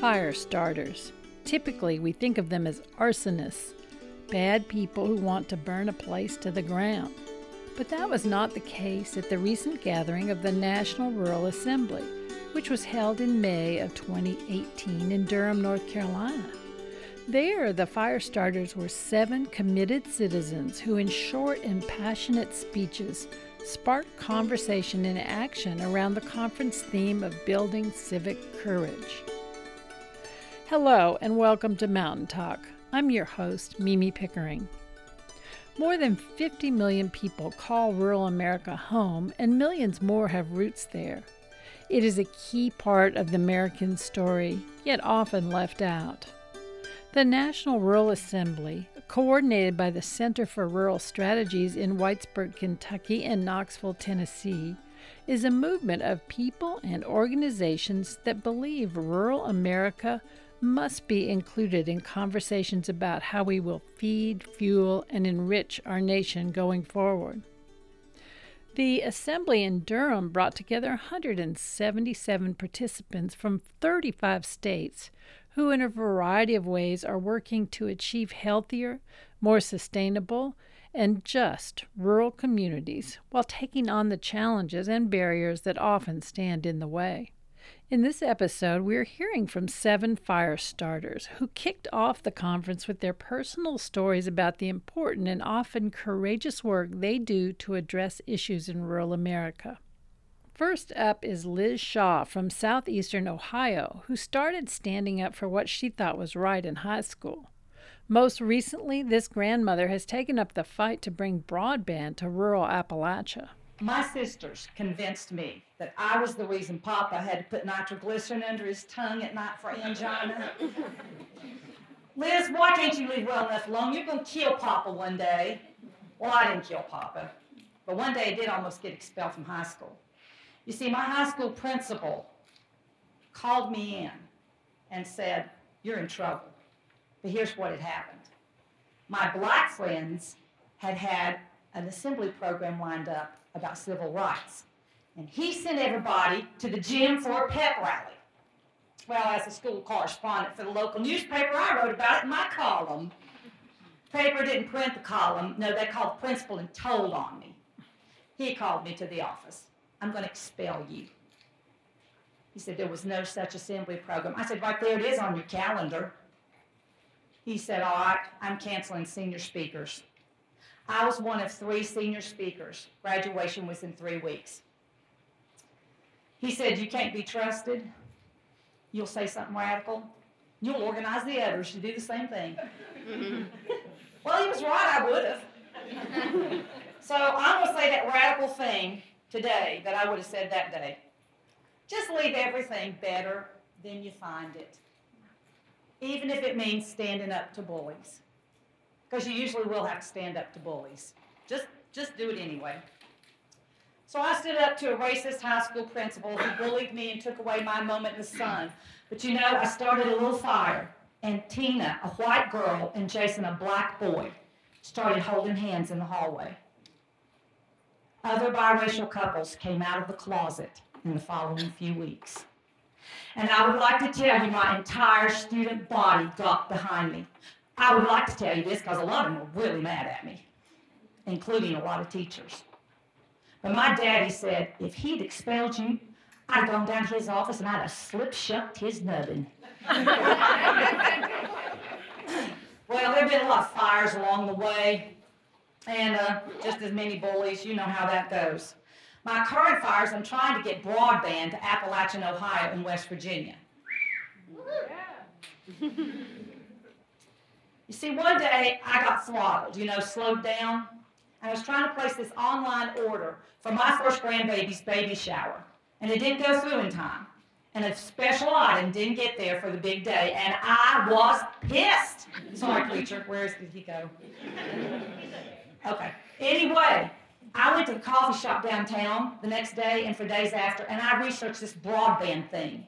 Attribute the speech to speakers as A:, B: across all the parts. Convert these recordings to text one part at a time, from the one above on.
A: fire starters. Typically, we think of them as arsonists, bad people who want to burn a place to the ground. But that was not the case at the recent gathering of the National Rural Assembly, which was held in May of 2018 in Durham, North Carolina. There, the fire starters were seven committed citizens who, in short and passionate speeches, sparked conversation and action around the conference theme of building civic courage. Hello, and welcome to Mountain Talk. I'm your host, Mimi Pickering. More than 50 million people call rural America home, and millions more have roots there. It is a key part of the American story, yet often left out. The National Rural Assembly, coordinated by the Center for Rural Strategies in Whitesburg, Kentucky, and Knoxville, Tennessee, is a movement of people and organizations that believe rural America must be included in conversations about how we will feed, fuel, and enrich our nation going forward. The assembly in Durham brought together 177 participants from 35 states who, in a variety of ways, are working to achieve healthier, more sustainable, and just rural communities while taking on the challenges and barriers that often stand in the way. In this episode, we're hearing from seven fire starters who kicked off the conference with their personal stories about the important and often courageous work they do to address issues in rural America. First up is Liz Shaw from southeastern Ohio, who started standing up for what she thought was right in high school. Most recently, this grandmother has taken up the fight to bring broadband to rural Appalachia.
B: My sisters convinced me that I was the reason Papa had to put nitroglycerin under his tongue at night for angina. Liz, why can't you leave well enough alone? You're going to kill Papa one day. Well, I didn't kill Papa, but one day I did almost get expelled from high school. You see, my high school principal called me in and said, You're in trouble. But here's what had happened my black friends had had an assembly program lined up about civil rights. And he sent everybody to the gym for a pep rally. Well, as a school correspondent for the local newspaper, I wrote about it in my column. Paper didn't print the column. No, they called the principal and told on me. He called me to the office. I'm going to expel you. He said, There was no such assembly program. I said, Right there it is on your calendar. He said, All right, I'm canceling senior speakers. I was one of three senior speakers. Graduation was in three weeks. He said, You can't be trusted. You'll say something radical. You'll organize the others to do the same thing. well, he was right, I would have. so I'm going to say that radical thing today that I would have said that day. Just leave everything better than you find it, even if it means standing up to bullies. Because you usually will have to stand up to bullies. Just, just do it anyway. So I stood up to a racist high school principal who bullied me and took away my moment in the sun. But you know, I started a little fire, and Tina, a white girl, and Jason, a black boy, started holding hands in the hallway. Other biracial couples came out of the closet in the following few weeks. And I would like to tell you, my entire student body got behind me. I would like to tell you this because a lot of them were really mad at me, including a lot of teachers. But my daddy said if he'd expelled you, I'd gone down to his office and I'd have slip shucked his nubbin. well, there have been a lot of fires along the way and uh, just as many bullies. You know how that goes. My current fires, I'm trying to get broadband to Appalachian, Ohio, and West Virginia. you see, one day I got throttled, you know, slowed down. I was trying to place this online order for my first grandbaby's baby shower, and it didn't go through in time. And a special item didn't get there for the big day, and I was pissed. Sorry, preacher, where did he go? Okay. Anyway, I went to the coffee shop downtown the next day and for days after, and I researched this broadband thing.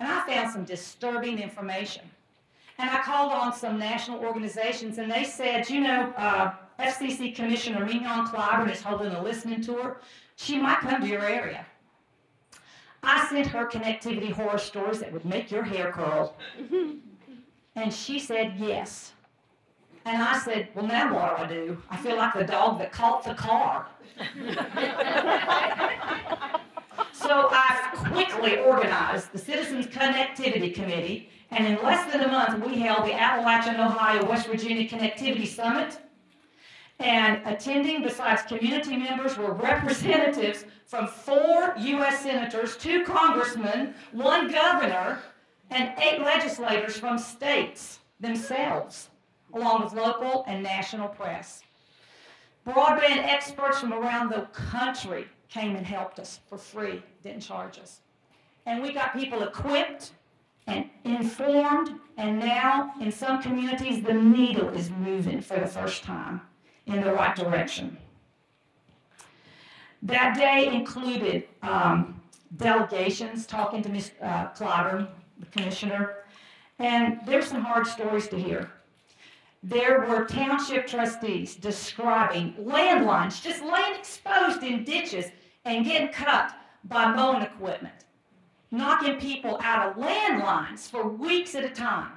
B: And I found some disturbing information. And I called on some national organizations, and they said, you know, uh, FCC Commissioner Mignon Clyburn is holding a listening tour. She might come to your area. I sent her connectivity horror stories that would make your hair curl. and she said yes. And I said, Well, now what do I do? I feel like the dog that caught the car. so I quickly organized the Citizens Connectivity Committee, and in less than a month, we held the Appalachian, Ohio, West Virginia Connectivity Summit. And attending, besides community members, were representatives from four U.S. senators, two congressmen, one governor, and eight legislators from states themselves, along with local and national press. Broadband experts from around the country came and helped us for free, didn't charge us. And we got people equipped and informed, and now in some communities the needle is moving for the first time in the right direction. That day included um, delegations talking to Ms. Uh, Clyburn, the commissioner, and there's some hard stories to hear. There were township trustees describing landlines just laying exposed in ditches and getting cut by mowing equipment, knocking people out of landlines for weeks at a time.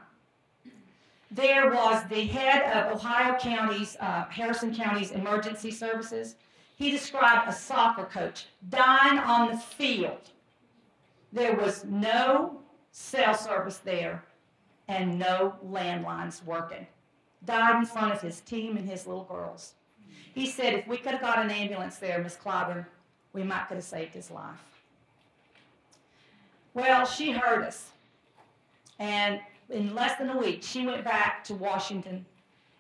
B: There was the head of Ohio County's, uh, Harrison County's emergency services. He described a soccer coach dying on the field. There was no cell service there and no landlines working died in front of his team and his little girls. He said if we could have got an ambulance there, Miss Clyburn, we might could have saved his life. Well, she heard us. And in less than a week, she went back to Washington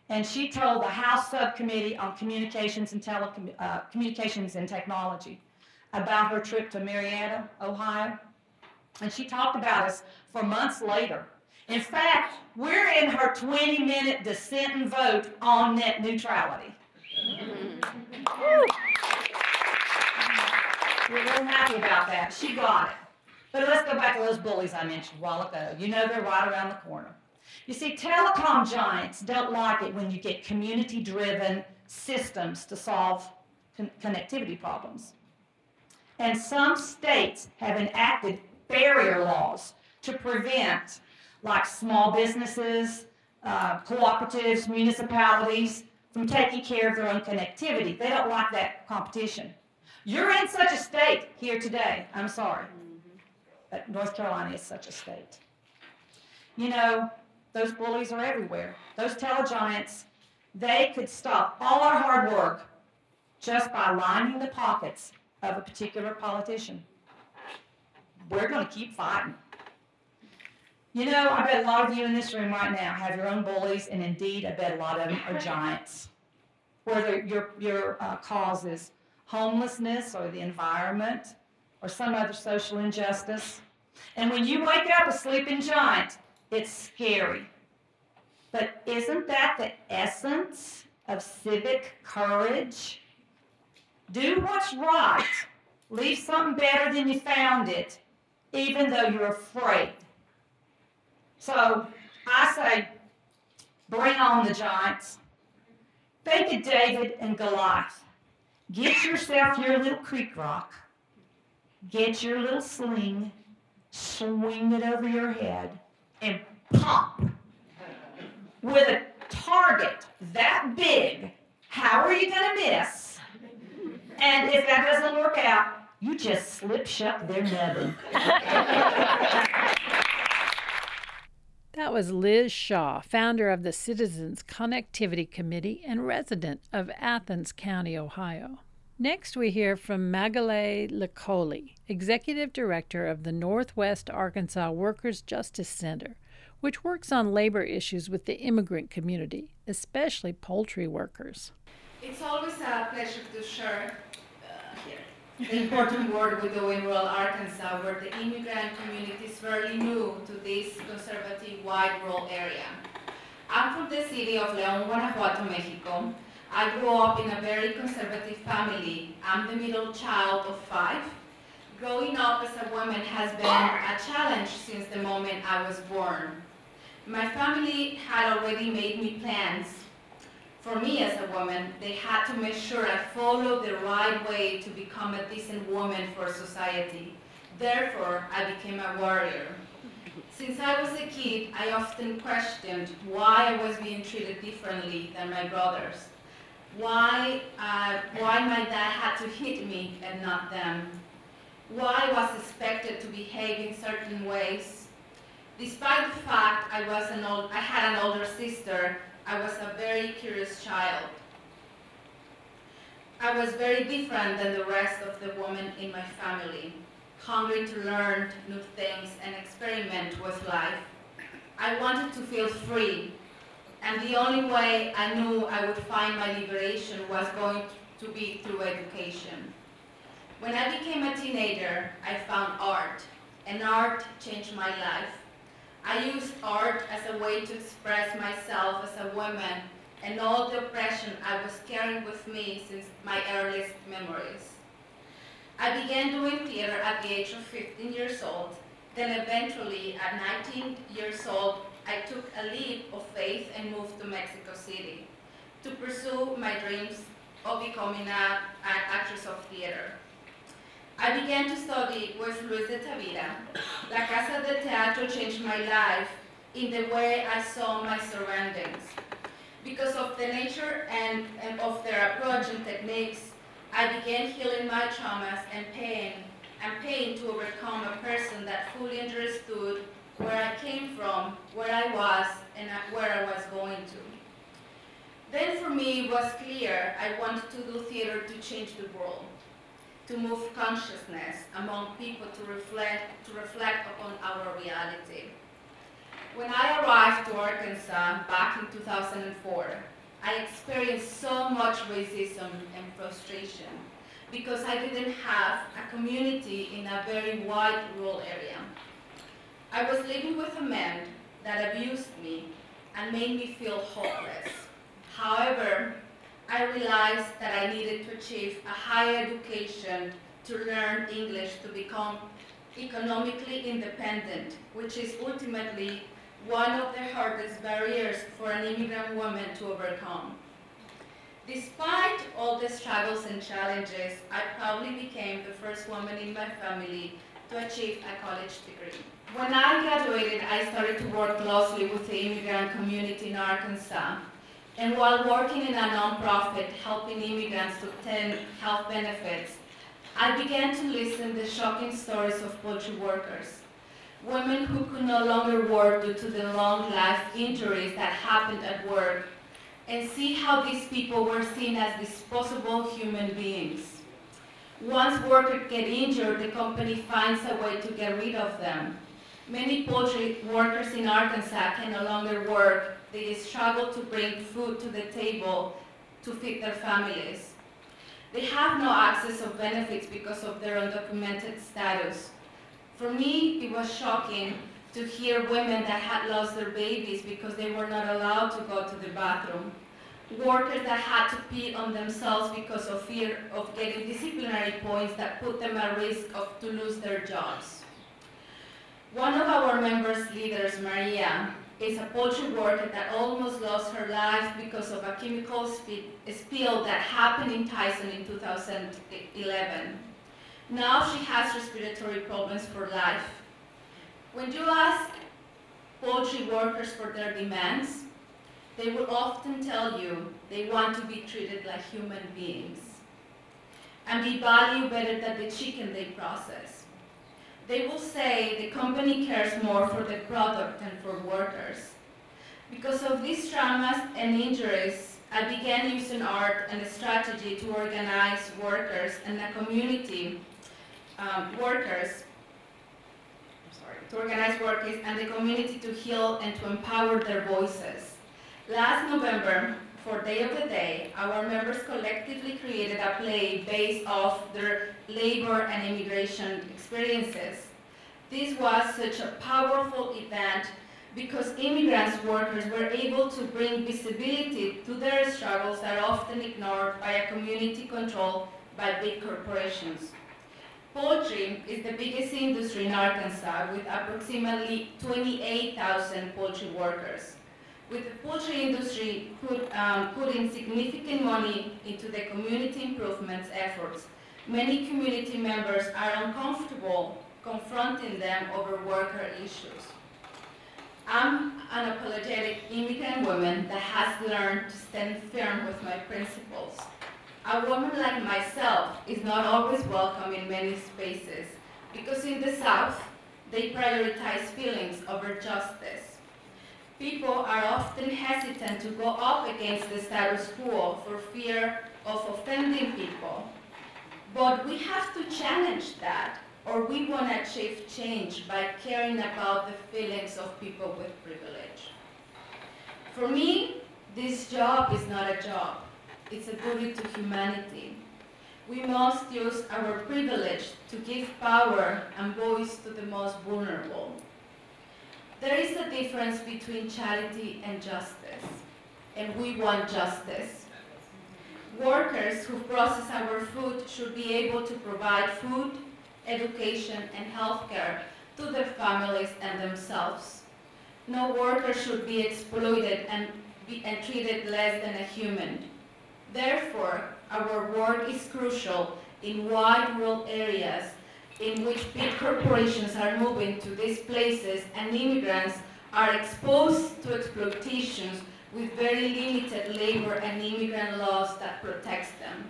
B: and she told the House Subcommittee on Communications and Telecom- uh, Communications and Technology about her trip to Marietta, Ohio. And she talked about us for months later in fact, we're in her 20 minute dissent and vote on net neutrality. We're real happy about that. She got it. But let's go back to those bullies I mentioned a while ago. You know they're right around the corner. You see, telecom giants don't like it when you get community driven systems to solve con- connectivity problems. And some states have enacted barrier laws to prevent like small businesses, uh, cooperatives, municipalities, from taking care of their own connectivity. They don't like that competition. You're in such a state here today. I'm sorry. But North Carolina is such a state. You know, those bullies are everywhere. Those telegiants, they could stop all our hard work just by lining the pockets of a particular politician. We're going to keep fighting. You know, I bet a lot of you in this room right now have your own bullies, and indeed, I bet a lot of them are giants. Whether your, your uh, cause is homelessness or the environment or some other social injustice. And when you wake up a sleeping giant, it's scary. But isn't that the essence of civic courage? Do what's right. Leave something better than you found it, even though you're afraid. So I say, bring on the giants. Think of David and Goliath. Get yourself your little creek rock. Get your little sling. Swing it over your head and pop. With a target that big, how are you going to miss? And if that doesn't work out, you just slip shut their nubbin.
A: That was Liz Shaw, founder of the Citizens Connectivity Committee and resident of Athens County, Ohio. Next, we hear from Magaly Licolli, Executive Director of the Northwest Arkansas Workers Justice Center, which works on labor issues with the immigrant community, especially poultry workers.
C: It's always a pleasure to share uh, here the important work we do in rural Arkansas, where the immigrant community is fairly new to this conservative white rural area. I'm from the city of León, Guanajuato, Mexico. I grew up in a very conservative family. I'm the middle child of five. Growing up as a woman has been a challenge since the moment I was born. My family had already made me plans for me as a woman, they had to make sure I followed the right way to become a decent woman for society. Therefore, I became a warrior. Since I was a kid, I often questioned why I was being treated differently than my brothers. Why, uh, why my dad had to hit me and not them. Why I was expected to behave in certain ways. Despite the fact I, was an old, I had an older sister, I was a very curious child. I was very different than the rest of the women in my family, hungry to learn new things and experiment with life. I wanted to feel free, and the only way I knew I would find my liberation was going to be through education. When I became a teenager, I found art, and art changed my life. I used art as a way to express myself as a woman and all the oppression I was carrying with me since my earliest memories. I began doing theater at the age of 15 years old. Then eventually, at 19 years old, I took a leap of faith and moved to Mexico City to pursue my dreams of becoming an actress of theater. I began to study with Luis de Tavira. La Casa del Teatro changed my life in the way I saw my surroundings. Because of the nature and, and of their approach and techniques, I began healing my traumas and pain and pain to overcome a person that fully understood where I came from, where I was, and where I was going to. Then for me it was clear I wanted to do theater to change the world, to move consciousness among people to reflect, to reflect upon our reality. When I arrived to Arkansas back in 2004, I experienced so much racism and frustration because I didn't have a community in a very wide rural area. I was living with a man that abused me and made me feel hopeless. However, I realized that I needed to achieve a higher education to learn English to become economically independent, which is ultimately one of the hardest barriers for an immigrant woman to overcome. Despite all the struggles and challenges, I probably became the first woman in my family to achieve a college degree. When I graduated, I started to work closely with the immigrant community in Arkansas. And while working in a nonprofit helping immigrants to obtain health benefits, I began to listen to the shocking stories of poultry workers women who could no longer work due to the long life injuries that happened at work, and see how these people were seen as disposable human beings. Once workers get injured, the company finds a way to get rid of them. Many poultry workers in Arkansas can no longer work. They struggle to bring food to the table to feed their families. They have no access of benefits because of their undocumented status. For me, it was shocking to hear women that had lost their babies because they were not allowed to go to the bathroom. Workers that had to pee on themselves because of fear of getting disciplinary points that put them at risk of to lose their jobs. One of our members' leaders, Maria, is a poultry worker that almost lost her life because of a chemical spill that happened in Tyson in 2011. Now she has respiratory problems for life. When you ask poultry workers for their demands, they will often tell you they want to be treated like human beings and be valued better than the chicken they process. They will say the company cares more for the product than for workers. Because of these traumas and injuries, I began using art and a strategy to organize workers and a community um, workers, I'm sorry, to organize workers and the community to heal and to empower their voices. Last November, for Day of the Day, our members collectively created a play based off their labor and immigration experiences. This was such a powerful event because immigrants workers were able to bring visibility to their struggles that are often ignored by a community controlled by big corporations. Poultry is the biggest industry in Arkansas with approximately 28,000 poultry workers. With the poultry industry put, um, putting significant money into the community improvements efforts, many community members are uncomfortable confronting them over worker issues. I'm an apologetic immigrant woman that has learned to stand firm with my principles. A woman like myself is not always welcome in many spaces because in the South, they prioritize feelings over justice. People are often hesitant to go up against the status quo for fear of offending people. But we have to challenge that, or we want to achieve change by caring about the feelings of people with privilege. For me, this job is not a job, it's a duty to humanity. We must use our privilege to give power and voice to the most vulnerable. There is a difference between charity and justice, and we want justice. Workers who process our food should be able to provide food, education, and healthcare to their families and themselves. No worker should be exploited and, be, and treated less than a human. Therefore, our work is crucial in wide rural areas in which big corporations are moving to these places and immigrants are exposed to exploitations with very limited labor and immigrant laws that protects them.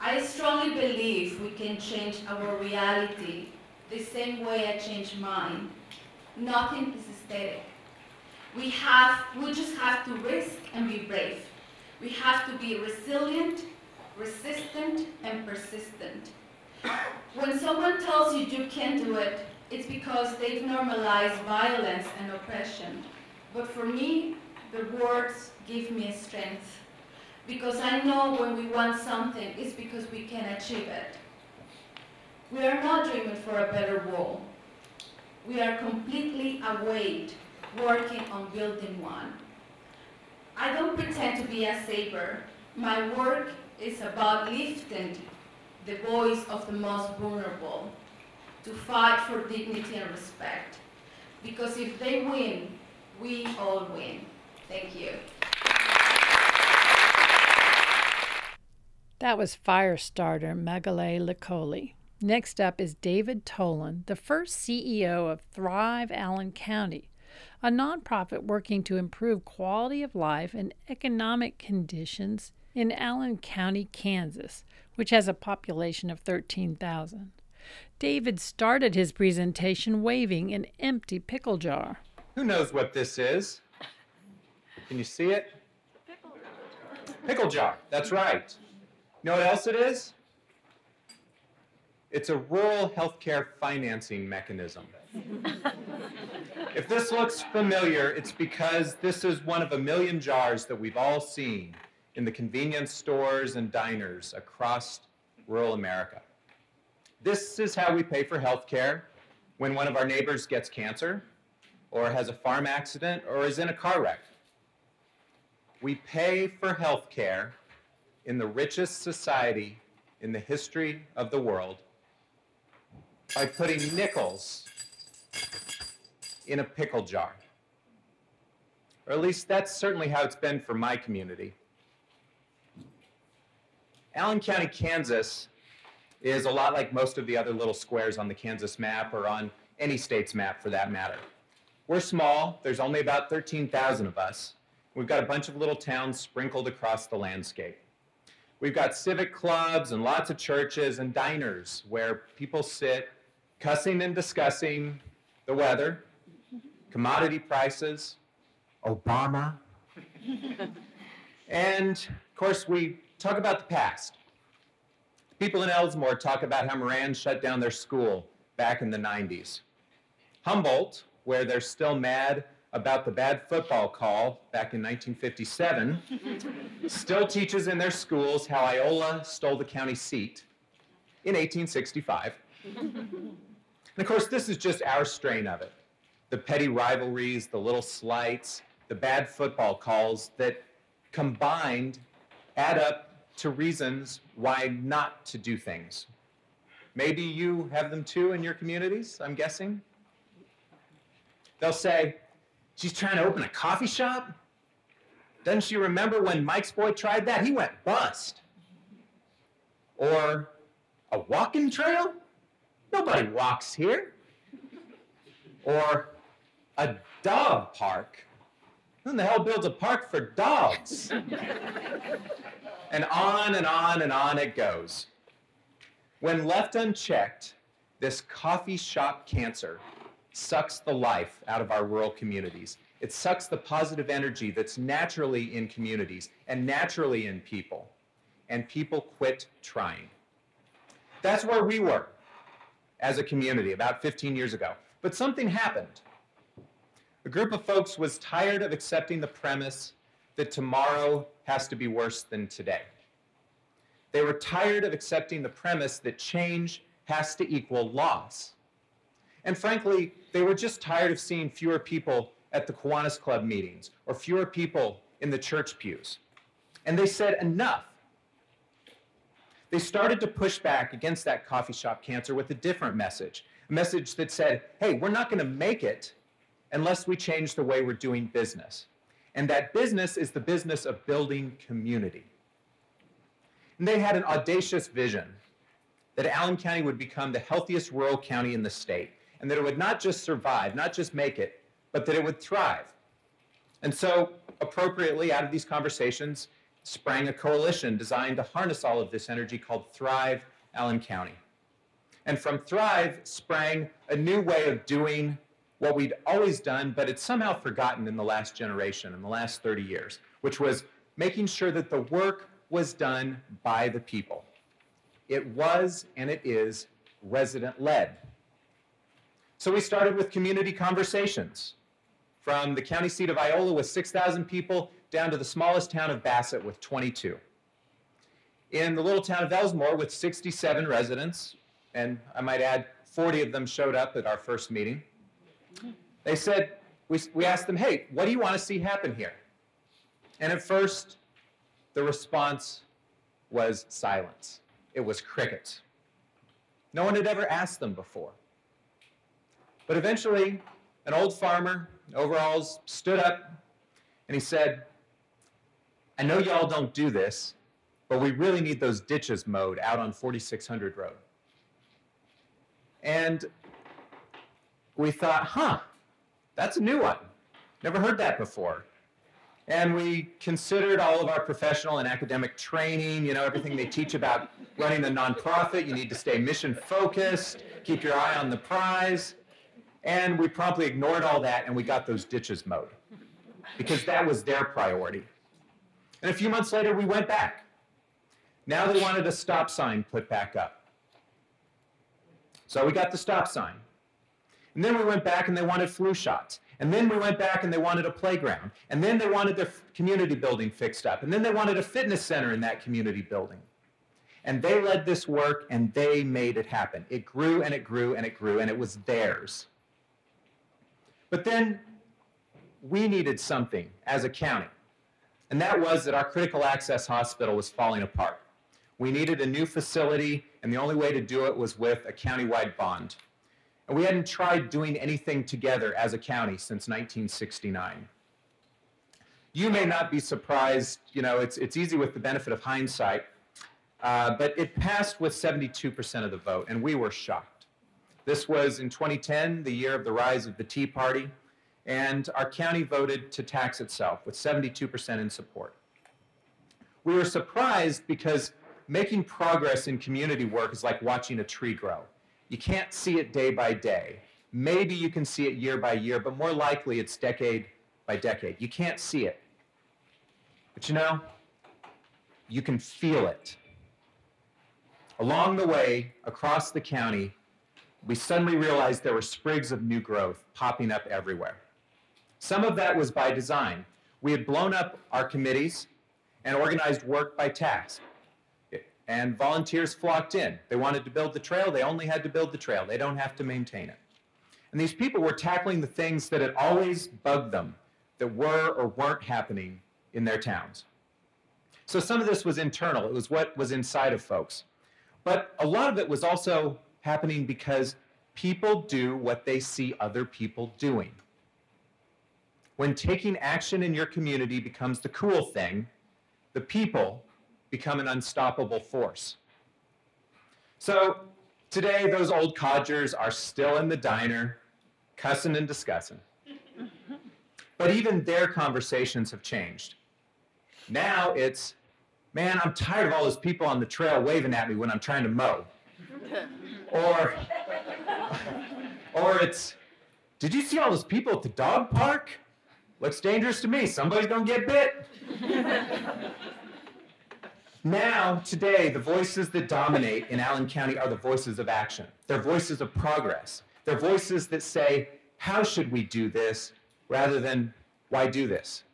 C: I strongly believe we can change our reality the same way I changed mine. Nothing is static. We have, we just have to risk and be brave. We have to be resilient, resistant, and persistent. When someone tells you you can't do it, it's because they've normalized violence and oppression. But for me, the words give me strength. Because I know when we want something, it's because we can achieve it. We are not dreaming for a better world. We are completely awake, working on building one. I don't pretend to be a saver. My work is about lifting the voice of the most vulnerable, to fight for dignity and respect. Because if they win, we all win. Thank you.
A: That was Firestarter Magaly Licolli. Next up is David Toland, the first CEO of Thrive Allen County, a nonprofit working to improve quality of life and economic conditions in Allen County, Kansas, which has a population of 13,000. David started his presentation waving an empty pickle jar.
D: Who knows what this is? Can you see it? Pickle, pickle jar. That's right. You know what else it is? It's a rural healthcare financing mechanism. if this looks familiar, it's because this is one of a million jars that we've all seen in the convenience stores and diners across rural America. This is how we pay for health care when one of our neighbors gets cancer, or has a farm accident, or is in a car wreck. We pay for health care in the richest society in the history of the world by putting nickels in a pickle jar. Or at least that's certainly how it's been for my community. Allen County, Kansas is a lot like most of the other little squares on the Kansas map or on any state's map for that matter. We're small, there's only about 13,000 of us. We've got a bunch of little towns sprinkled across the landscape. We've got civic clubs and lots of churches and diners where people sit cussing and discussing the weather, commodity prices, Obama, and of course, we talk about the past. People in Elsmore talk about how Moran shut down their school back in the 90s. Humboldt, where they're still mad about the bad football call back in 1957, still teaches in their schools how Iola stole the county seat in 1865. and of course, this is just our strain of it the petty rivalries, the little slights, the bad football calls that combined add up to reasons why not to do things. Maybe you have them too in your communities, I'm guessing. They'll say, She's trying to open a coffee shop? Doesn't she remember when Mike's boy tried that? He went bust. Or a walking trail? Nobody walks here. Or a dog park. Who in the hell builds a park for dogs? and on and on and on it goes. When left unchecked, this coffee shop cancer sucks the life out of our rural communities. It sucks the positive energy that's naturally in communities and naturally in people. And people quit trying. That's where we were as a community about 15 years ago. But something happened. A group of folks was tired of accepting the premise that tomorrow has to be worse than today. They were tired of accepting the premise that change has to equal loss. And frankly, they were just tired of seeing fewer people at the Kiwanis Club meetings or fewer people in the church pews. And they said, enough. They started to push back against that coffee shop cancer with a different message a message that said, hey, we're not going to make it unless we change the way we're doing business. And that business is the business of building community. And they had an audacious vision that Allen County would become the healthiest rural county in the state, and that it would not just survive, not just make it, but that it would thrive. And so, appropriately, out of these conversations sprang a coalition designed to harness all of this energy called Thrive Allen County. And from Thrive sprang a new way of doing what we'd always done, but it's somehow forgotten in the last generation, in the last 30 years, which was making sure that the work was done by the people. It was and it is resident led. So we started with community conversations from the county seat of Iola with 6,000 people down to the smallest town of Bassett with 22. In the little town of Elsmore with 67 residents, and I might add 40 of them showed up at our first meeting. They said, we, we asked them, hey, what do you want to see happen here? And at first, the response was silence. It was crickets. No one had ever asked them before. But eventually, an old farmer overalls stood up and he said, I know y'all don't do this, but we really need those ditches mowed out on 4600 Road. And we thought, huh, that's a new one. Never heard that before. And we considered all of our professional and academic training, you know, everything they teach about running a nonprofit. You need to stay mission focused, keep your eye on the prize. And we promptly ignored all that and we got those ditches mowed because that was their priority. And a few months later, we went back. Now they wanted a stop sign put back up. So we got the stop sign. And then we went back and they wanted flu shots. And then we went back and they wanted a playground. And then they wanted their community building fixed up. And then they wanted a fitness center in that community building. And they led this work and they made it happen. It grew and it grew and it grew and it was theirs. But then we needed something as a county. And that was that our critical access hospital was falling apart. We needed a new facility, and the only way to do it was with a countywide bond. And we hadn't tried doing anything together as a county since 1969. You may not be surprised, you know, it's, it's easy with the benefit of hindsight, uh, but it passed with 72% of the vote, and we were shocked. This was in 2010, the year of the rise of the Tea Party, and our county voted to tax itself with 72% in support. We were surprised because making progress in community work is like watching a tree grow. You can't see it day by day. Maybe you can see it year by year, but more likely it's decade by decade. You can't see it. But you know, you can feel it. Along the way, across the county, we suddenly realized there were sprigs of new growth popping up everywhere. Some of that was by design. We had blown up our committees and organized work by task and volunteers flocked in. They wanted to build the trail, they only had to build the trail. They don't have to maintain it. And these people were tackling the things that had always bugged them that were or weren't happening in their towns. So some of this was internal, it was what was inside of folks. But a lot of it was also happening because people do what they see other people doing. When taking action in your community becomes the cool thing, the people become an unstoppable force. So Today, those old codgers are still in the diner, cussing and discussing. But even their conversations have changed. Now it's, man, I'm tired of all those people on the trail waving at me when I'm trying to mow. or, or it's, did you see all those people at the dog park? Looks dangerous to me. Somebody's gonna get bit. Now, today, the voices that dominate in Allen County are the voices of action. They're voices of progress. They're voices that say, how should we do this, rather than why do this?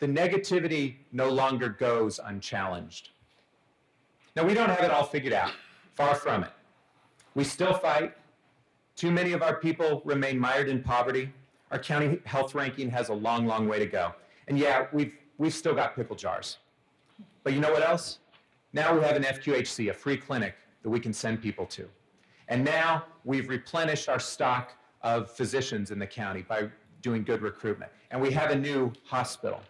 D: The negativity no longer goes unchallenged. Now, we don't have it all figured out. Far from it. We still fight. Too many of our people remain mired in poverty. Our county health ranking has a long, long way to go. And yeah, we've, we've still got pickle jars. But you know what else? Now we have an FQHC, a free clinic that we can send people to. And now we've replenished our stock of physicians in the county by doing good recruitment. And we have a new hospital.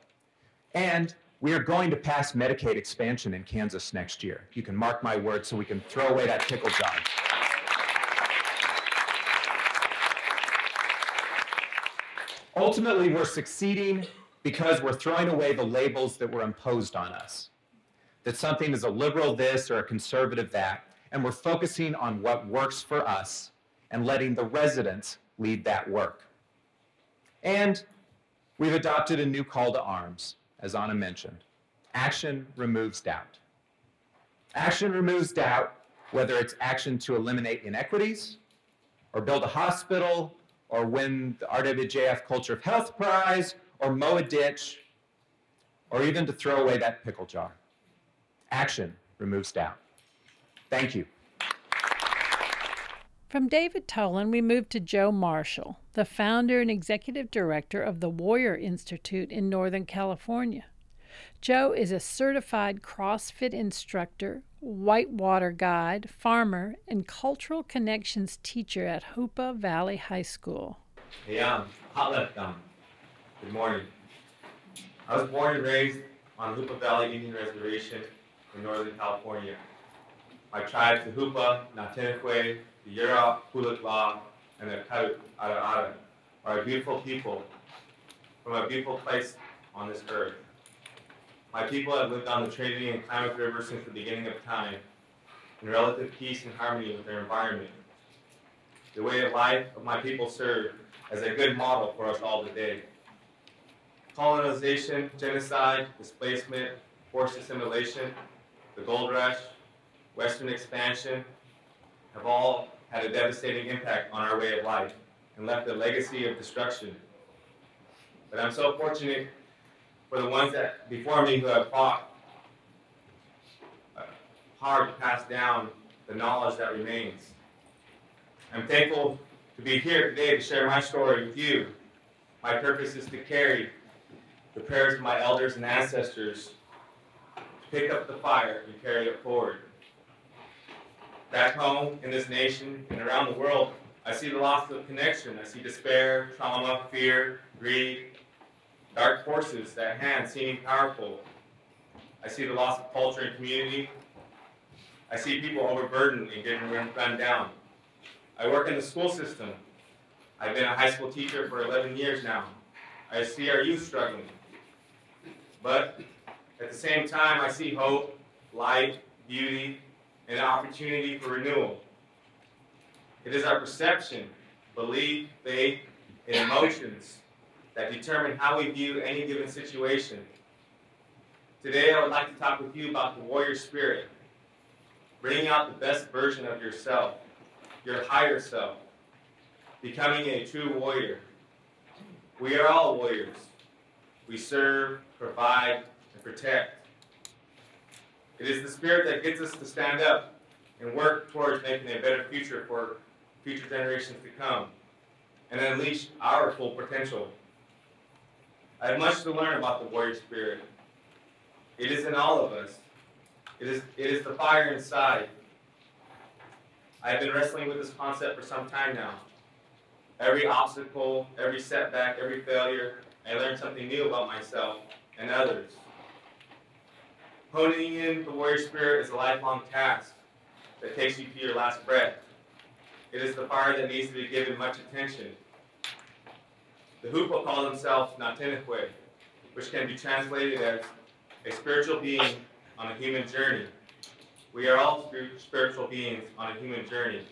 D: And we are going to pass Medicaid expansion in Kansas next year. You can mark my words so we can throw away that pickle jar. Ultimately, we're succeeding because we're throwing away the labels that were imposed on us. That something is a liberal this or a conservative that, and we're focusing on what works for us and letting the residents lead that work. And we've adopted a new call to arms as Anna mentioned. Action removes doubt. Action removes doubt, whether it's action to eliminate inequities, or build a hospital, or win the RWJF Culture of Health Prize, or mow a ditch, or even to throw away that pickle jar. Action removes doubt. Thank you.
A: From David Toland, we move to Joe Marshall, the founder and executive director of the Warrior Institute in Northern California. Joe is a certified CrossFit instructor, whitewater guide, farmer, and cultural connections teacher at Hoopa Valley High School.
E: Hey, um, hot left thumb. Good morning. I was born and raised on Hoopa Valley Indian Reservation in Northern California. My tribes, the Hoopa, Natinakwe, the Yura, Pulakla, and the Kau Ara are a beautiful people from a beautiful place on this earth. My people have lived on the Trinity and Klamath River since the beginning of time, in relative peace and harmony with their environment. The way of life of my people served as a good model for us all today. Colonization, genocide, displacement, forced assimilation, the gold rush, Western expansion have all had a devastating impact on our way of life and left a legacy of destruction. But I'm so fortunate for the ones that before me who have fought uh, hard to pass down the knowledge that remains. I'm thankful to be here today to share my story with you. My purpose is to carry the prayers of my elders and ancestors, to pick up the fire and carry it forward. Back home in this nation and around the world, I see the loss of connection. I see despair, trauma, fear, greed, dark forces that hand seeming powerful. I see the loss of culture and community. I see people overburdened and getting run down. I work in the school system. I've been a high school teacher for 11 years now. I see our youth struggling. But at the same time, I see hope, light, beauty, and opportunity for renewal. It is our perception, belief, faith, and emotions that determine how we view any given situation. Today, I would like to talk with you about the warrior spirit, bringing out the best version of yourself, your higher self, becoming a true warrior. We are all warriors. We serve, provide, and protect. It is the spirit that gets us to stand up and work towards making a better future for future generations to come and unleash our full potential. I have much to learn about the warrior spirit. It is in all of us. It is, it is the fire inside. I have been wrestling with this concept for some time now. Every obstacle, every setback, every failure, I learn something new about myself and others. Honing in the warrior spirit is a lifelong task. that takes you to your last breath. It is the fire that needs to be given much attention. The Hoopa calls himself Natinahwe, which can be translated as a spiritual being on a human journey. We are all spiritual beings on a human journey,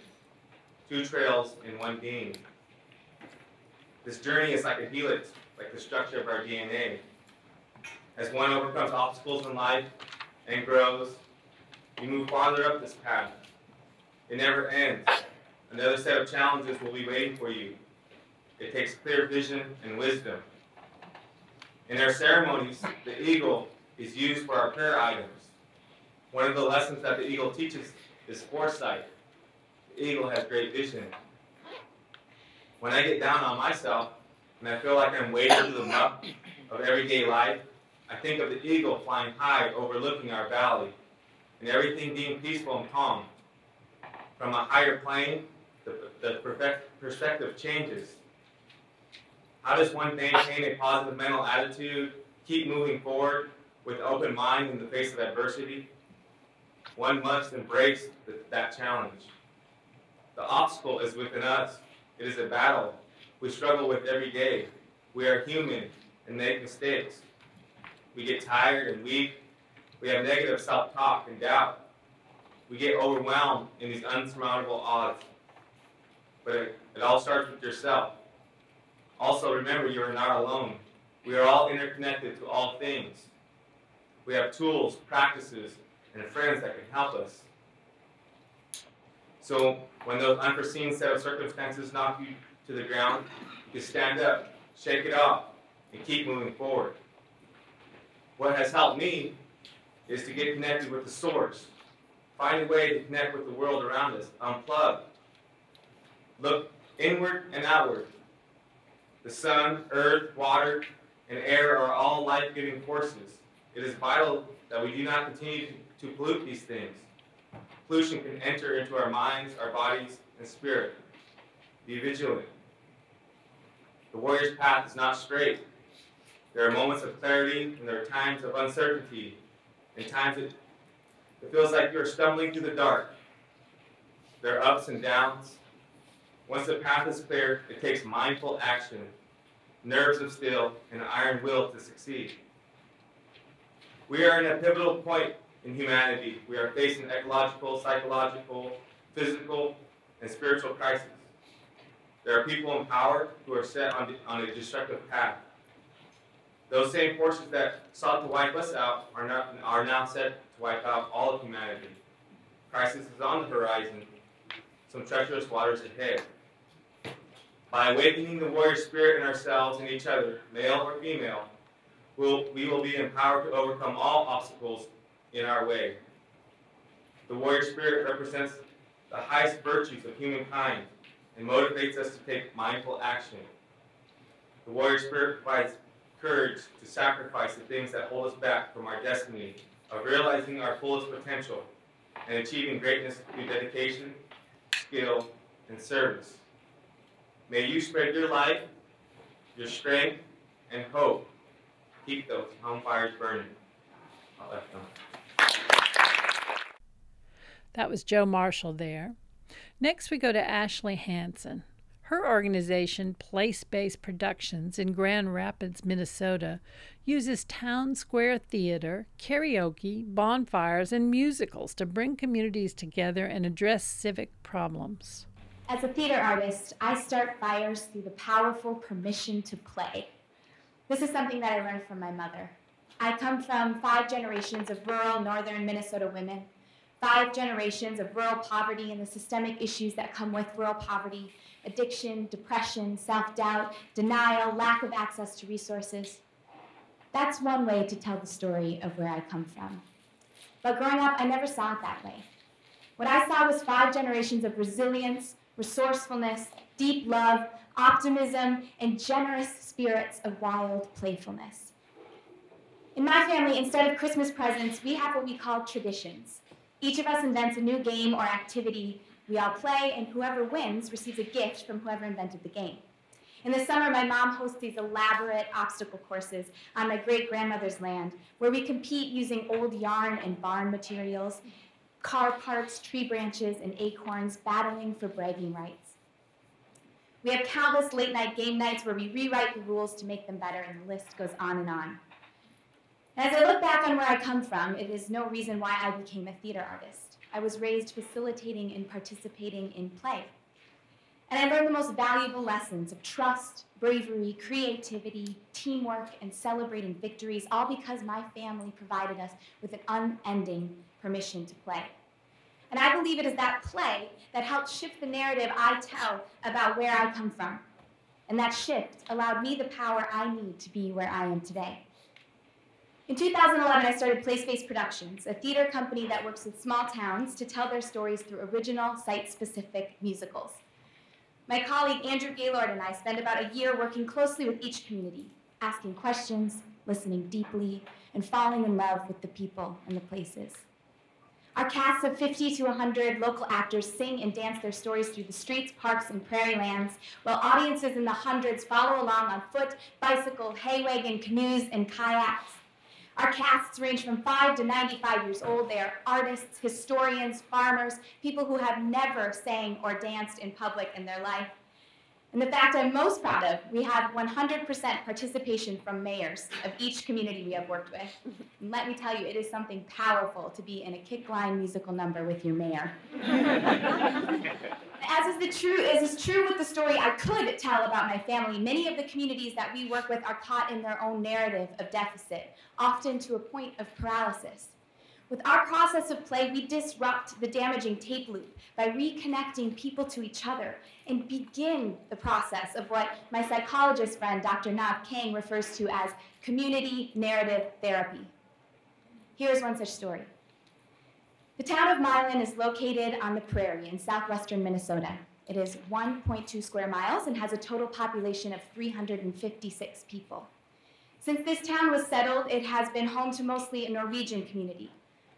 E: two trails in one being. This journey is like a helix, like the structure of our DNA. As one overcomes obstacles in life and grows, you move farther up this path. It never ends. Another set of challenges will be waiting for you. It takes clear vision and wisdom. In our ceremonies, the eagle is used for our prayer items. One of the lessons that the eagle teaches is foresight. The eagle has great vision. When I get down on myself and I feel like I'm wading through the muck of everyday life, I think of the eagle flying high overlooking our valley and everything being peaceful and calm. From a higher plane, the, the perspective changes. How does one maintain a positive mental attitude, keep moving forward with an open mind in the face of adversity? One must embrace the, that challenge. The obstacle is within us. It is a battle we struggle with every day. We are human and make mistakes. We get tired and weak. We have negative self talk and doubt. We get overwhelmed in these unsurmountable odds. But it, it all starts with yourself. Also, remember you are not alone. We are all interconnected to all things. We have tools, practices, and friends that can help us. So, when those unforeseen set of circumstances knock you to the ground, you can stand up, shake it off, and keep moving forward. What has helped me is to get connected with the source. Find a way to connect with the world around us. Unplug. Look inward and outward. The sun, earth, water, and air are all life giving forces. It is vital that we do not continue to pollute these things. Pollution can enter into our minds, our bodies, and spirit. Be vigilant. The warrior's path is not straight. There are moments of clarity and there are times of uncertainty, and times it, it feels like you're stumbling through the dark. There are ups and downs. Once the path is clear, it takes mindful action, nerves of steel, and an iron will to succeed. We are in a pivotal point in humanity. We are facing ecological, psychological, physical, and spiritual crises. There are people in power who are set on, on a destructive path. Those same forces that sought to wipe us out are, not, are now set to wipe out all of humanity. Crisis is on the horizon, some treacherous waters ahead. By awakening the warrior spirit in ourselves and each other, male or female, we'll, we will be empowered to overcome all obstacles in our way. The warrior spirit represents the highest virtues of humankind and motivates us to take mindful action. The warrior spirit provides courage to sacrifice the things that hold us back from our destiny of realizing our fullest potential and achieving greatness through dedication, skill, and service. May you spread your light, your strength, and hope. Keep those home fires burning.
A: That was Joe Marshall there. Next, we go to Ashley Hanson. Her organization, PlaceBase Productions in Grand Rapids, Minnesota, uses town square theater, karaoke, bonfires, and musicals to bring communities together and address civic problems.
F: As a theater artist, I start fires through the powerful permission to play. This is something that I learned from my mother. I come from five generations of rural northern Minnesota women, five generations of rural poverty and the systemic issues that come with rural poverty addiction, depression, self doubt, denial, lack of access to resources. That's one way to tell the story of where I come from. But growing up, I never saw it that way. What I saw was five generations of resilience, resourcefulness, deep love, optimism, and generous spirits of wild playfulness. In my family, instead of Christmas presents, we have what we call traditions. Each of us invents a new game or activity. We all play, and whoever wins receives a gift from whoever invented the game. In the summer, my mom hosts these elaborate obstacle courses on my great grandmother's land where we compete using old yarn and barn materials. car parts, tree branches, and acorns battling for bragging rights. We have countless late night game nights where we rewrite the rules to make them better, and the list goes on and on. As I look back on where I come from, it is no reason why I became a theater artist. I was raised facilitating and participating in play. And I learned the most valuable lessons of trust, bravery, creativity, teamwork, and celebrating victories, all because my family provided us with an unending permission to play. And I believe it is that play that helped shift the narrative I tell about where I come from. And that shift allowed me the power I need to be where I am today. In 2011, I started PlaceBase Productions, a theater company that works with small towns to tell their stories through original, site specific musicals. My colleague Andrew Gaylord and I spend about a year working closely with each community, asking questions, listening deeply, and falling in love with the people and the places. Our casts of 50 to 100 local actors sing and dance their stories through the streets, parks, and prairie lands, while audiences in the hundreds follow along on foot, bicycle, hay wagon, canoes, and kayaks. Our casts range from 5 to 95 years old. They are artists, historians, farmers, people who have never sang or danced in public in their life. And the fact I'm most proud of, we have 100% participation from mayors of each community we have worked with. And let me tell you, it is something powerful to be in a kick line musical number with your mayor. as is the true as is true with the story I could tell about my family, many of the communities that we work with are caught in their own narrative of deficit, often to a point of paralysis. With our process of play, we disrupt the damaging tape loop by reconnecting people to each other and begin the process of what my psychologist friend, Dr. Nav Kang, refers to as community narrative therapy. Here's one such story. The town of Milan is located on the prairie in southwestern Minnesota. It is 1.2 square miles and has a total population of 356 people. Since this town was settled, it has been home to mostly a Norwegian community.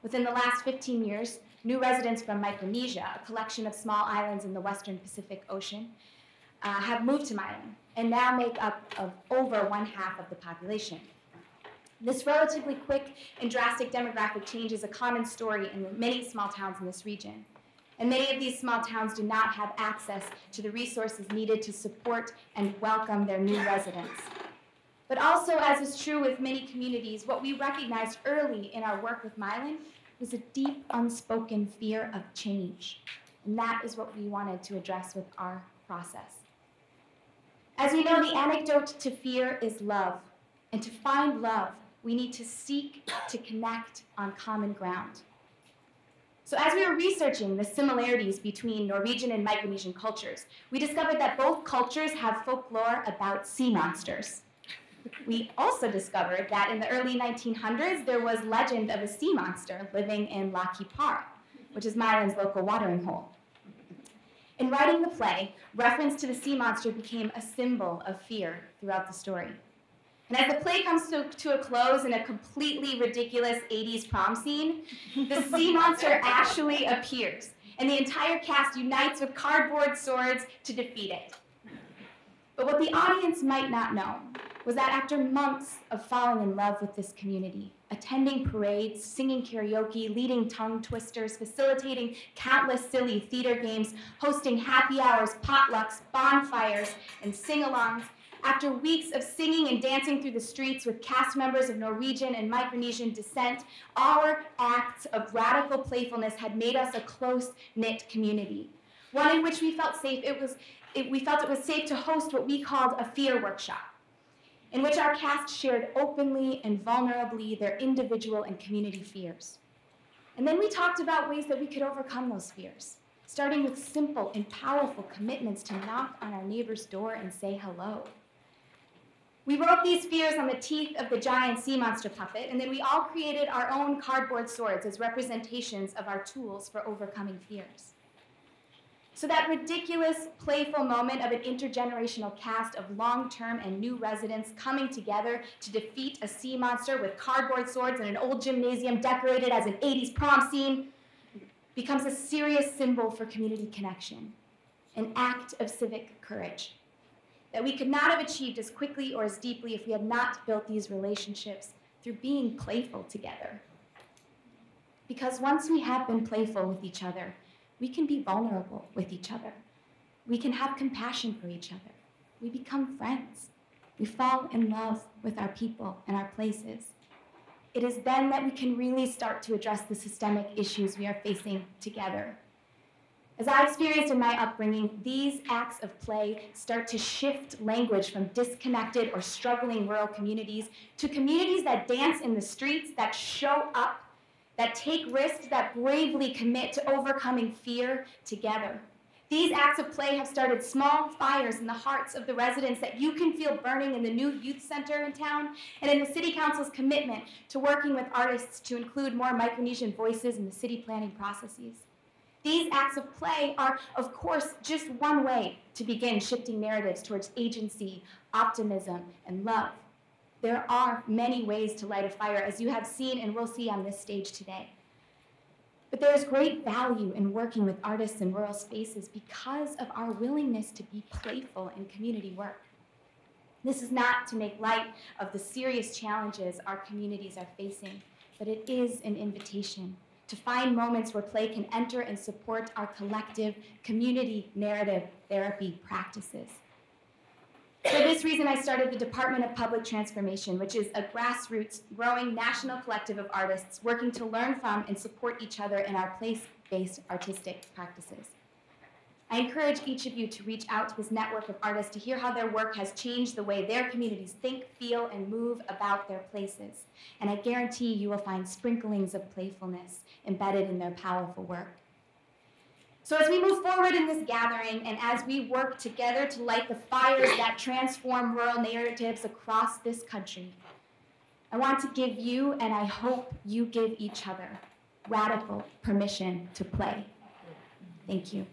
F: Within the last 15 years, new residents from Micronesia, a collection of small islands in the western Pacific Ocean, uh, have moved to Milan and now make up of over one half of the population. This relatively quick and drastic demographic change is a common story in many small towns in this region. And many of these small towns do not have access to the resources needed to support and welcome their new residents. But also, as is true with many communities, what we recognized early in our work with Milan was a deep, unspoken fear of change. And that is what we wanted to address with our process. As we know, the antidote to fear is love. And to find love, we need to seek to connect on common ground. So, as we were researching the similarities between Norwegian and Micronesian cultures, we discovered that both cultures have folklore about sea monsters. We also discovered that in the early 1900s, there was legend of a sea monster living in Lac qui Parle, which is Milan's local watering hole. In writing the play, reference to the sea monster became a symbol of fear throughout the story. And as the play comes to, to a close in a completely ridiculous 80s prom scene, the sea monster actually appears, and the entire cast unites with cardboard swords to defeat it. But what the audience might not know was that after months of falling in love with this community, attending parades, singing karaoke, leading tongue twisters, facilitating countless silly theater games, hosting happy hours, potlucks, bonfires, and sing alongs, after weeks of singing and dancing through the streets with cast members of Norwegian and Micronesian descent, our acts of radical playfulness had made us a close knit community, one in which we felt safe. It was, it, we felt it was safe to host what we called a fear workshop, in which our cast shared openly and vulnerably their individual and community fears. And then we talked about ways that we could overcome those fears, starting with simple and powerful commitments to knock on our neighbor's door and say hello we wrote these fears on the teeth of the giant sea monster puppet, and then we all created our own cardboard swords as representations of our tools for overcoming fears. So, that ridiculous, playful moment of an intergenerational cast of long term and new residents coming together to defeat a sea monster with cardboard swords in an old gymnasium decorated as an 80s prom scene becomes a serious symbol for community connection, an act of civic courage that we could not have achieved as quickly or as deeply if we had not built these relationships through being playful together. Because once we have been playful with each other, we can be vulnerable with each other. We can have compassion for each other. We become friends. We fall in love with our people and our places. It is then that we can really start to address the systemic issues we are facing together. As I experienced in my upbringing, these acts of play start to shift language from disconnected or struggling rural communities to communities that dance in the streets, that show up, that take risks, that bravely commit to overcoming fear together. These acts of play have started small fires in the hearts of the residents that you can feel burning in the new youth center in town and in the City Council's commitment to working with artists to include more Micronesian voices in the city planning processes. These acts of play are, of course, just one way to begin shifting narratives towards agency, optimism, and love. There are many ways to light a fire, as you have seen and will see on this stage today. But there is great value in working with artists in rural spaces because of our willingness to be playful in community work. This is not to make light of the serious challenges our communities are facing, but it is an invitation to find moments where play can enter and support our collective community narrative therapy practices. For this reason, I started the Department of Public Transformation, which is a grassroots, growing national collective of artists working to learn from and support each other in our place based artistic practices. I encourage each of you to reach out to this network of artists to hear how their work has changed the way their communities think, feel, and move about their places. And I guarantee you will find sprinklings of playfulness embedded in their powerful work. So, as we move forward in this gathering and as we work together to light the fires that transform rural narratives across this country, I want to give you, and I hope you give each other, radical permission to play. Thank you.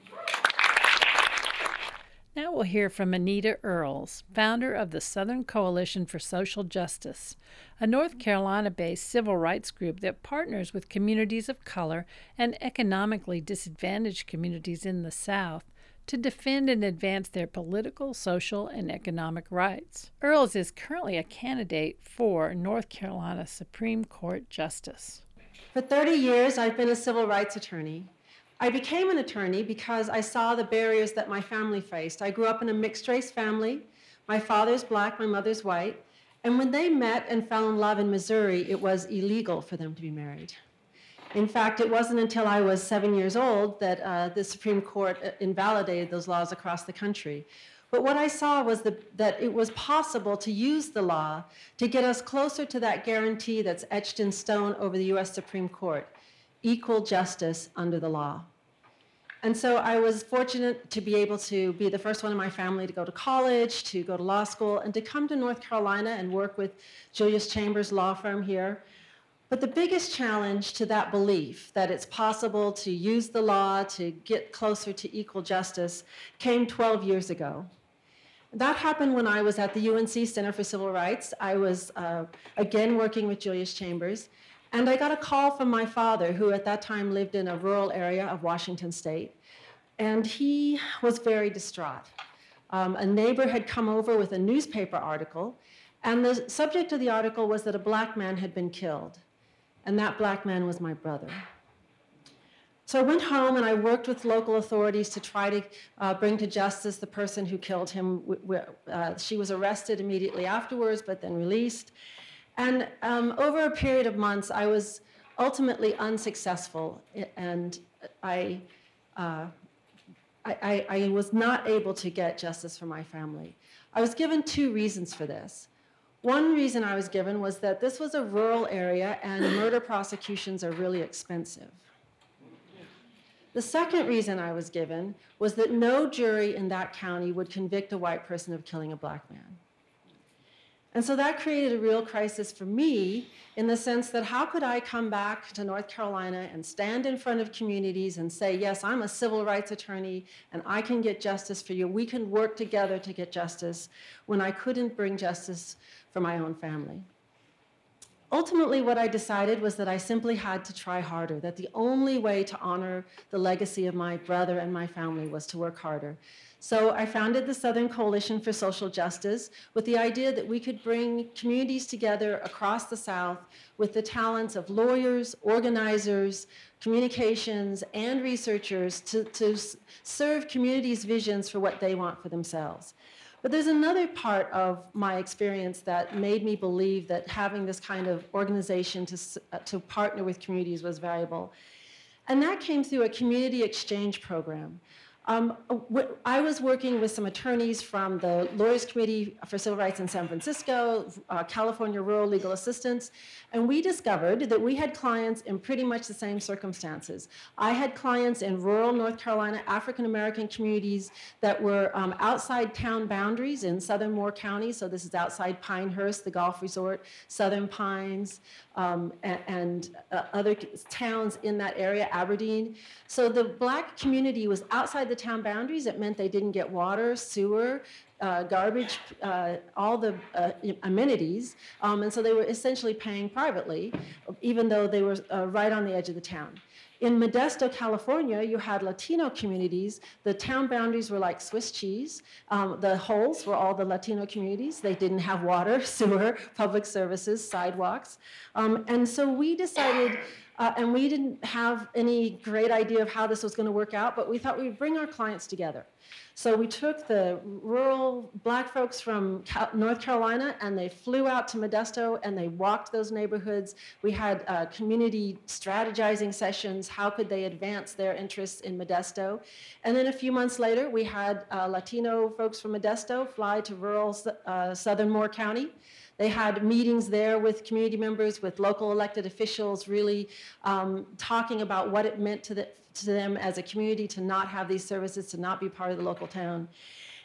A: Now we'll hear from Anita Earls, founder of the Southern Coalition for Social Justice, a North Carolina based civil rights group that partners with communities of color and economically disadvantaged communities in the South to defend and advance their political, social, and economic rights. Earls is currently a candidate for North Carolina Supreme Court Justice.
G: For 30 years, I've been a civil rights attorney. I became an attorney because I saw the barriers that my family faced. I grew up in a mixed race family. My father's black, my mother's white. And when they met and fell in love in Missouri, it was illegal for them to be married. In fact, it wasn't until I was seven years old that uh, the Supreme Court uh, invalidated those laws across the country. But what I saw was the, that it was possible to use the law to get us closer to that guarantee that's etched in stone over the US Supreme Court equal justice under the law. And so I was fortunate to be able to be the first one in my family to go to college, to go to law school, and to come to North Carolina and work with Julius Chambers law firm here. But the biggest challenge to that belief that it's possible to use the law to get closer to equal justice came 12 years ago. That happened when I was at the UNC Center for Civil Rights. I was uh, again working with Julius Chambers. And I got a call from my father, who at that time lived in a rural area of Washington state. And he was very distraught. Um, a neighbor had come over with a newspaper article, and the subject of the article was that a black man had been killed. And that black man was my brother. So I went home and I worked with local authorities to try to uh, bring to justice the person who killed him. Uh, she was arrested immediately afterwards, but then released. And um, over a period of months, I was ultimately unsuccessful, and I, uh, I, I, I was not able to get justice for my family. I was given two reasons for this. One reason I was given was that this was a rural area and murder prosecutions are really expensive. The second reason I was given was that no jury in that county would convict a white person of killing a black man. And so that created a real crisis for me in the sense that how could I come back to North Carolina and stand in front of communities and say, yes, I'm a civil rights attorney and I can get justice for you. We can work together to get justice when I couldn't bring justice for my own family. Ultimately, what I decided was that I simply had to try harder, that the only way to honor the legacy of my brother and my family was to work harder. So I founded the Southern Coalition for Social Justice with the idea that we could bring communities together across the South with the talents of lawyers, organizers, communications, and researchers to, to serve communities' visions for what they want for themselves. But there's another part of my experience that made me believe that having this kind of organization to, uh, to partner with communities was valuable. And that came through a community exchange program. Um, I was working with some attorneys from the Lawyers Committee for Civil Rights in San Francisco, uh, California Rural Legal Assistance, and we discovered that we had clients in pretty much the same circumstances. I had clients in rural North Carolina, African American communities that were um, outside town boundaries in southern Moore County, so this is outside Pinehurst, the golf resort, Southern Pines, um, and, and uh, other towns in that area, Aberdeen. So the black community was outside the town boundaries. It meant they didn't get water, sewer, uh, garbage, uh, all the uh, amenities, um, and so they were essentially paying privately, even though they were uh, right on the edge of the town. In Modesto, California, you had Latino communities. The town boundaries were like Swiss cheese. Um, the holes were all the Latino communities. They didn't have water, sewer, public services, sidewalks. Um, and so we decided, uh, and we didn't have any great idea of how this was going to work out, but we thought we'd bring our clients together. So we took the rural black folks from North Carolina and they flew out to Modesto and they walked those neighborhoods. We had uh, community strategizing sessions. How could they advance their interests in Modesto? And then a few months later, we had uh, Latino folks from Modesto fly to rural uh, southern Moore County. They had meetings there with community members, with local elected officials, really um, talking about what it meant to the, to them as a community to not have these services, to not be part of the local town.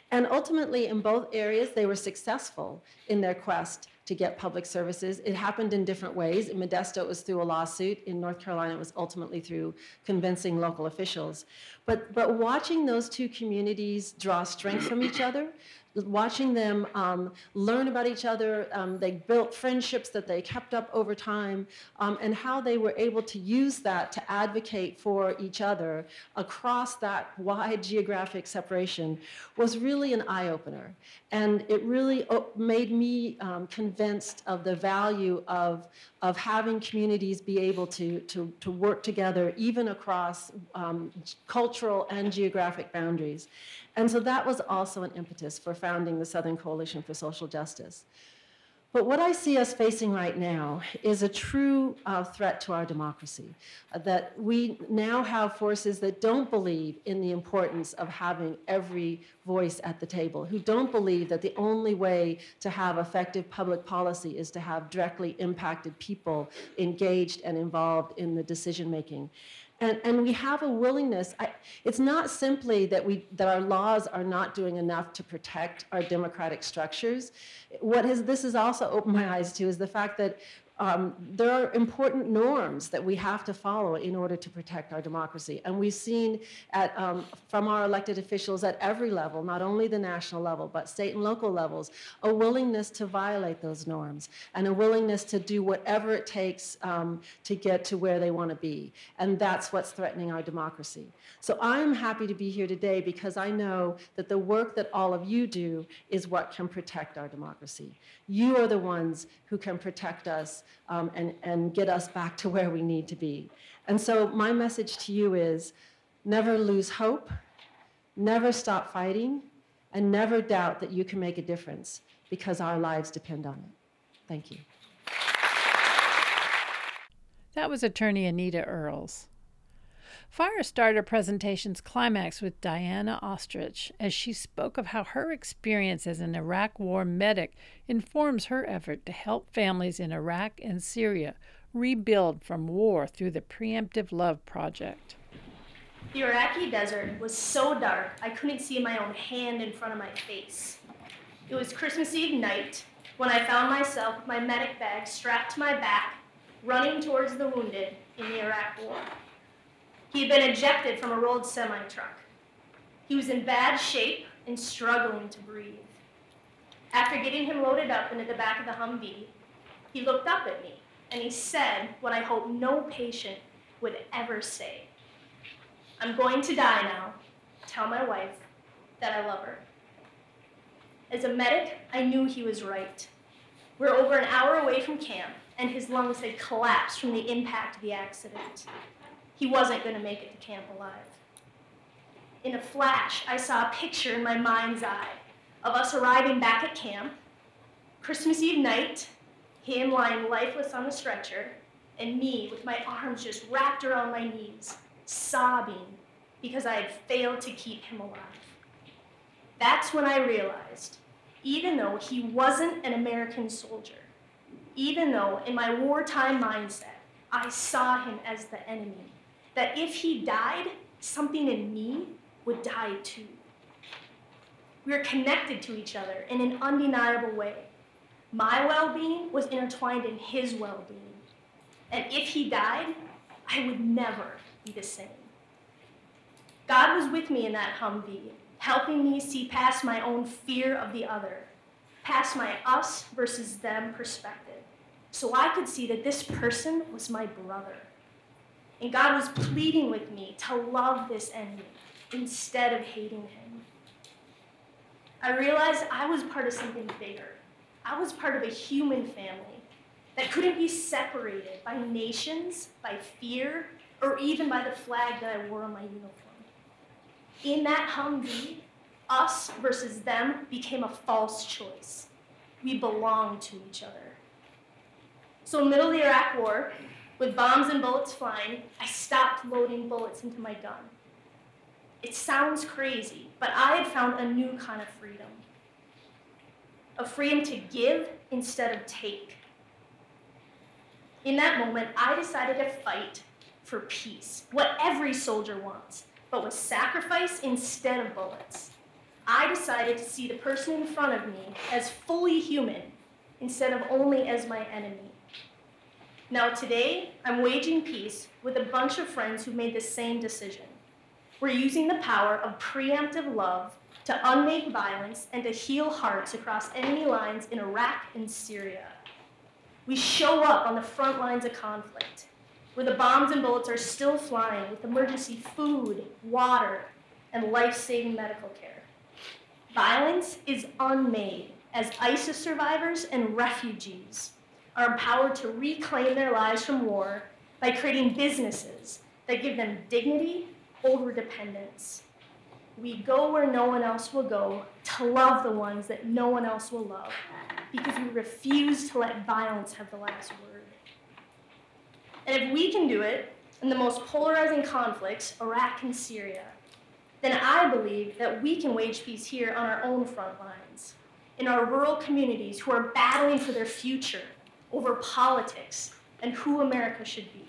G: And ultimately, in both areas, they were successful in their quest to get public services. It happened in different ways. In Modesto, it was through a lawsuit. In North Carolina, it was ultimately through convincing local officials. But, but watching those two communities draw strength from each other, watching them um, learn about each other. Um, they built friendships that they kept up over time, um, and how they were able to use that to advocate for each other across that wide geographic separation was really an eye opener. And it really made me um, convinced of the value of, of having communities be able to, to, to work together, even across um, cultural and geographic boundaries. And so that was also an impetus for founding the Southern Coalition for Social Justice. But what I see us facing right now is a true uh, threat to our democracy. Uh, that we now have forces that don't believe in the importance of having every voice at the table, who don't believe that the only way to have effective public policy is to have directly impacted people engaged and involved in the decision making. And, and we have a willingness. I, it's not simply that, we, that our laws are not doing enough to protect our democratic structures. What has, this has also opened my eyes to is the fact that um, there are important norms that we have to follow in order to protect our democracy. And we've seen at, um, from our elected officials at every level, not only the national level, but state and local levels, a willingness to violate those norms and a willingness to do whatever it takes um, to get to where they want to be. And that's what's threatening our democracy. So I'm happy to be here today because I know that the work that all of you do is what can protect our democracy. You are the ones who can protect us um, and, and get us back to where we need to be. And so, my message to you is never lose hope, never stop fighting, and never doubt that you can make a difference because our lives depend on it. Thank you.
A: That was attorney Anita Earls. Firestarter presentations climaxed with Diana Oestreich as she spoke of how her experience as an Iraq War medic informs her effort to help families in Iraq and Syria rebuild from war through the Preemptive Love Project.
H: The Iraqi desert was so dark I couldn't see my own hand in front of my face. It was Christmas Eve night when I found myself with my medic bag strapped to my back, running towards the wounded in the Iraq War. He had been ejected from a rolled semi truck. He was in bad shape and struggling to breathe. After getting him loaded up into the back of the Humvee, he looked up at me. and he said what I hope no patient would ever say I'm going to die now. Tell my wife that I love her. As a medic, I knew he was right. We're over an hour away from camp, and his lungs had collapsed from the impact of the accident. He wasn't going to make it to camp alive. In a flash, I saw a picture in my mind's eye of us arriving back at camp, Christmas Eve night, him lying lifeless on the stretcher, and me with my arms just wrapped around my knees, sobbing because I had failed to keep him alive. That's when I realized, even though he wasn't an American soldier, even though in my wartime mindset I saw him as the enemy, that if he died, something in me would die too. We were connected to each other in an undeniable way. My well being was intertwined in his well being. And if he died, I would never be the same. God was with me in that Humvee, helping me see past my own fear of the other, past my us versus them perspective, so I could see that this person was my brother. And God was pleading with me to love this enemy instead of hating him. I realized I was part of something bigger. I was part of a human family that couldn't be separated by nations, by fear, or even by the flag that I wore on my uniform. In that Humvee, us versus them became a false choice. We belonged to each other. So, middle of the Iraq War, with bombs and bullets flying, I stopped loading bullets into my gun. It sounds crazy, but I had found a new kind of freedom a freedom to give instead of take. In that moment, I decided to fight for peace, what every soldier wants, but with sacrifice instead of bullets. I decided to see the person in front of me as fully human instead of only as my enemy. Now, today, I'm waging peace with a bunch of friends who made the same decision. We're using the power of preemptive love to unmake violence and to heal hearts across enemy lines in Iraq and Syria. We show up on the front lines of conflict, where the bombs and bullets are still flying with emergency food, water, and life saving medical care. Violence is unmade as ISIS survivors and refugees are empowered to reclaim their lives from war by creating businesses that give them dignity over dependence. We go where no one else will go to love the ones that no one else will love because we refuse to let violence have the last word. And if we can do it in the most polarizing conflicts, Iraq and Syria, then I believe that we can wage peace here on our own front lines, in our rural communities who are battling for their future over politics and who America should be.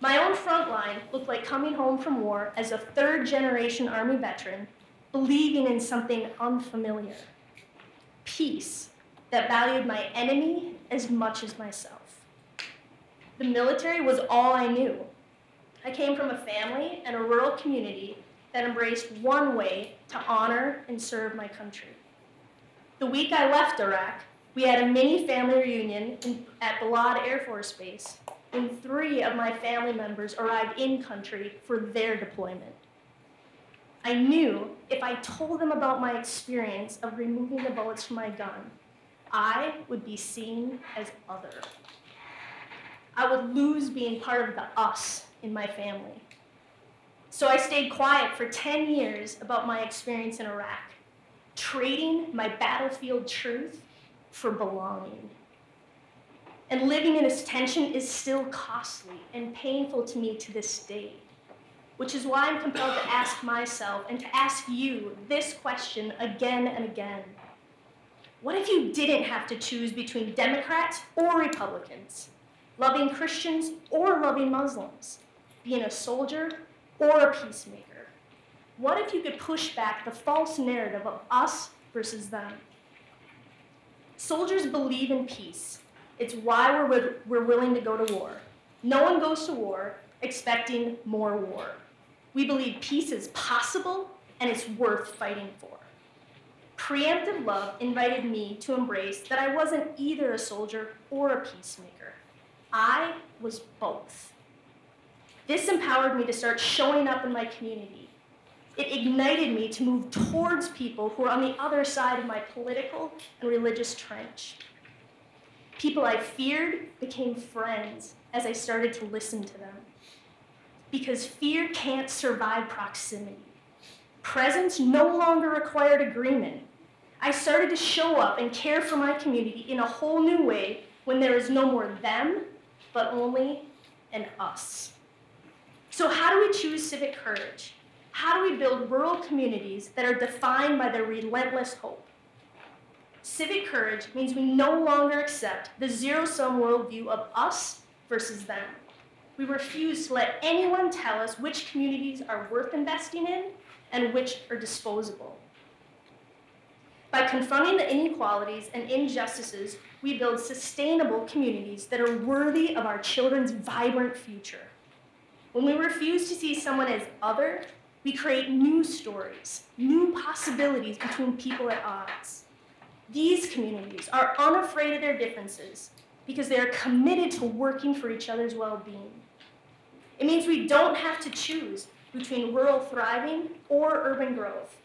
H: My own front line looked like coming home from war as a third generation Army veteran, believing in something unfamiliar peace that valued my enemy as much as myself. The military was all I knew. I came from a family and a rural community that embraced one way to honor and serve my country. The week I left Iraq, we had a mini family reunion in, at Balad Air Force Base when three of my family members arrived in country for their deployment. I knew if I told them about my experience of removing the bullets from my gun, I would be seen as other. I would lose being part of the us in my family. So I stayed quiet for 10 years about my experience in Iraq, trading my battlefield truth for belonging. And living in this tension is still costly and painful to me to this day, which is why I'm compelled to ask myself and to ask you this question again and again. What if you didn't have to choose between Democrats or Republicans, loving Christians or loving Muslims, being a soldier or a peacemaker? What if you could push back the false narrative of us versus them? Soldiers believe in peace. It's why we're, we're willing to go to war. No one goes to war expecting more war. We believe peace is possible and it's worth fighting for. Preemptive love invited me to embrace that I wasn't either a soldier or a peacemaker. I was both. This empowered me to start showing up in my community. It ignited me to move towards people who are on the other side of my political and religious trench. People I feared became friends as I started to listen to them. Because fear can't survive proximity. Presence no longer required agreement. I started to show up and care for my community in a whole new way when there is no more them, but only an us. So, how do we choose civic courage? How do we build rural communities that are defined by their relentless hope? Civic courage means we no longer accept the zero sum worldview of us versus them. We refuse to let anyone tell us which communities are worth investing in and which are disposable. By confronting the inequalities and injustices, we build sustainable communities that are worthy of our children's vibrant future. When we refuse to see someone as other, we create new stories, new possibilities between people at odds. These communities are unafraid of their differences because they are committed to working for each other's well being. It means we don't have to choose between rural thriving or urban growth,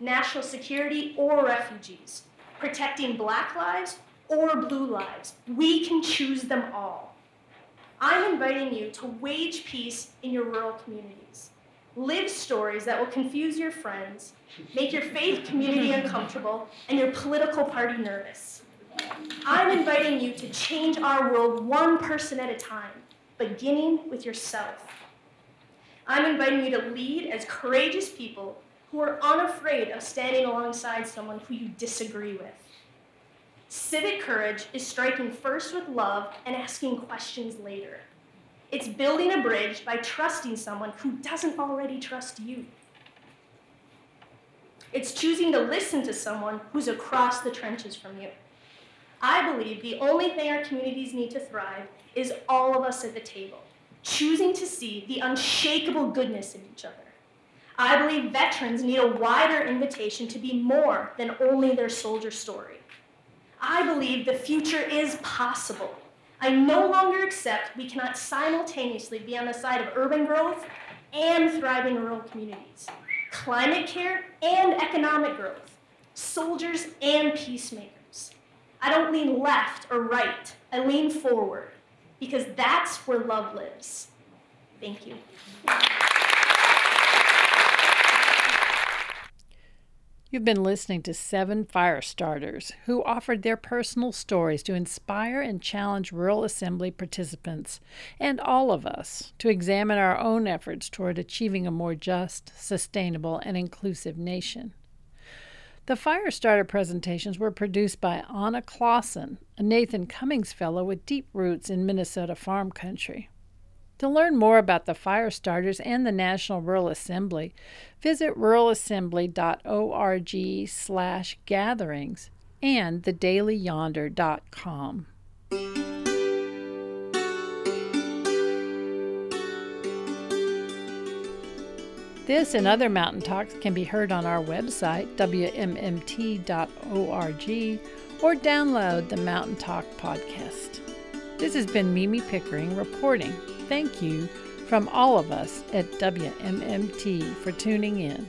H: national security or refugees, protecting black lives or blue lives. We can choose them all. I'm inviting you to wage peace in your rural communities. Live stories that will confuse your friends, make your faith community uncomfortable, and your political party nervous. I'm inviting you to change our world one person at a time, beginning with yourself. I'm inviting you to lead as courageous people who are unafraid of standing alongside someone who you disagree with. Civic courage is striking first with love and asking questions later. It's building a bridge by trusting someone who doesn't already trust you. It's choosing to listen to someone who's across the trenches from you. I believe the only thing our communities need to thrive is all of us at the table, choosing to see the unshakable goodness in each other. I believe veterans need a wider invitation to be more than only their soldier story. I believe the future is possible. I no longer accept we cannot simultaneously be on the side of urban growth and thriving rural communities, climate care and economic growth, soldiers and peacemakers. I don't lean left or right, I lean forward because that's where love lives. Thank you.
A: You've been listening to seven fire starters who offered their personal stories to inspire and challenge Rural Assembly participants and all of us to examine our own efforts toward achieving a more just, sustainable, and inclusive nation. The fire starter presentations were produced by Anna Clausen, a Nathan Cummings Fellow with deep roots in Minnesota farm country. To learn more about the fire starters and the National Rural Assembly, visit ruralassembly.org slash gatherings and thedailyyonder.com. This and other Mountain Talks can be heard on our website, wmmt.org, or download the Mountain Talk podcast. This has been Mimi Pickering reporting thank you from all of us at WMMT for tuning in.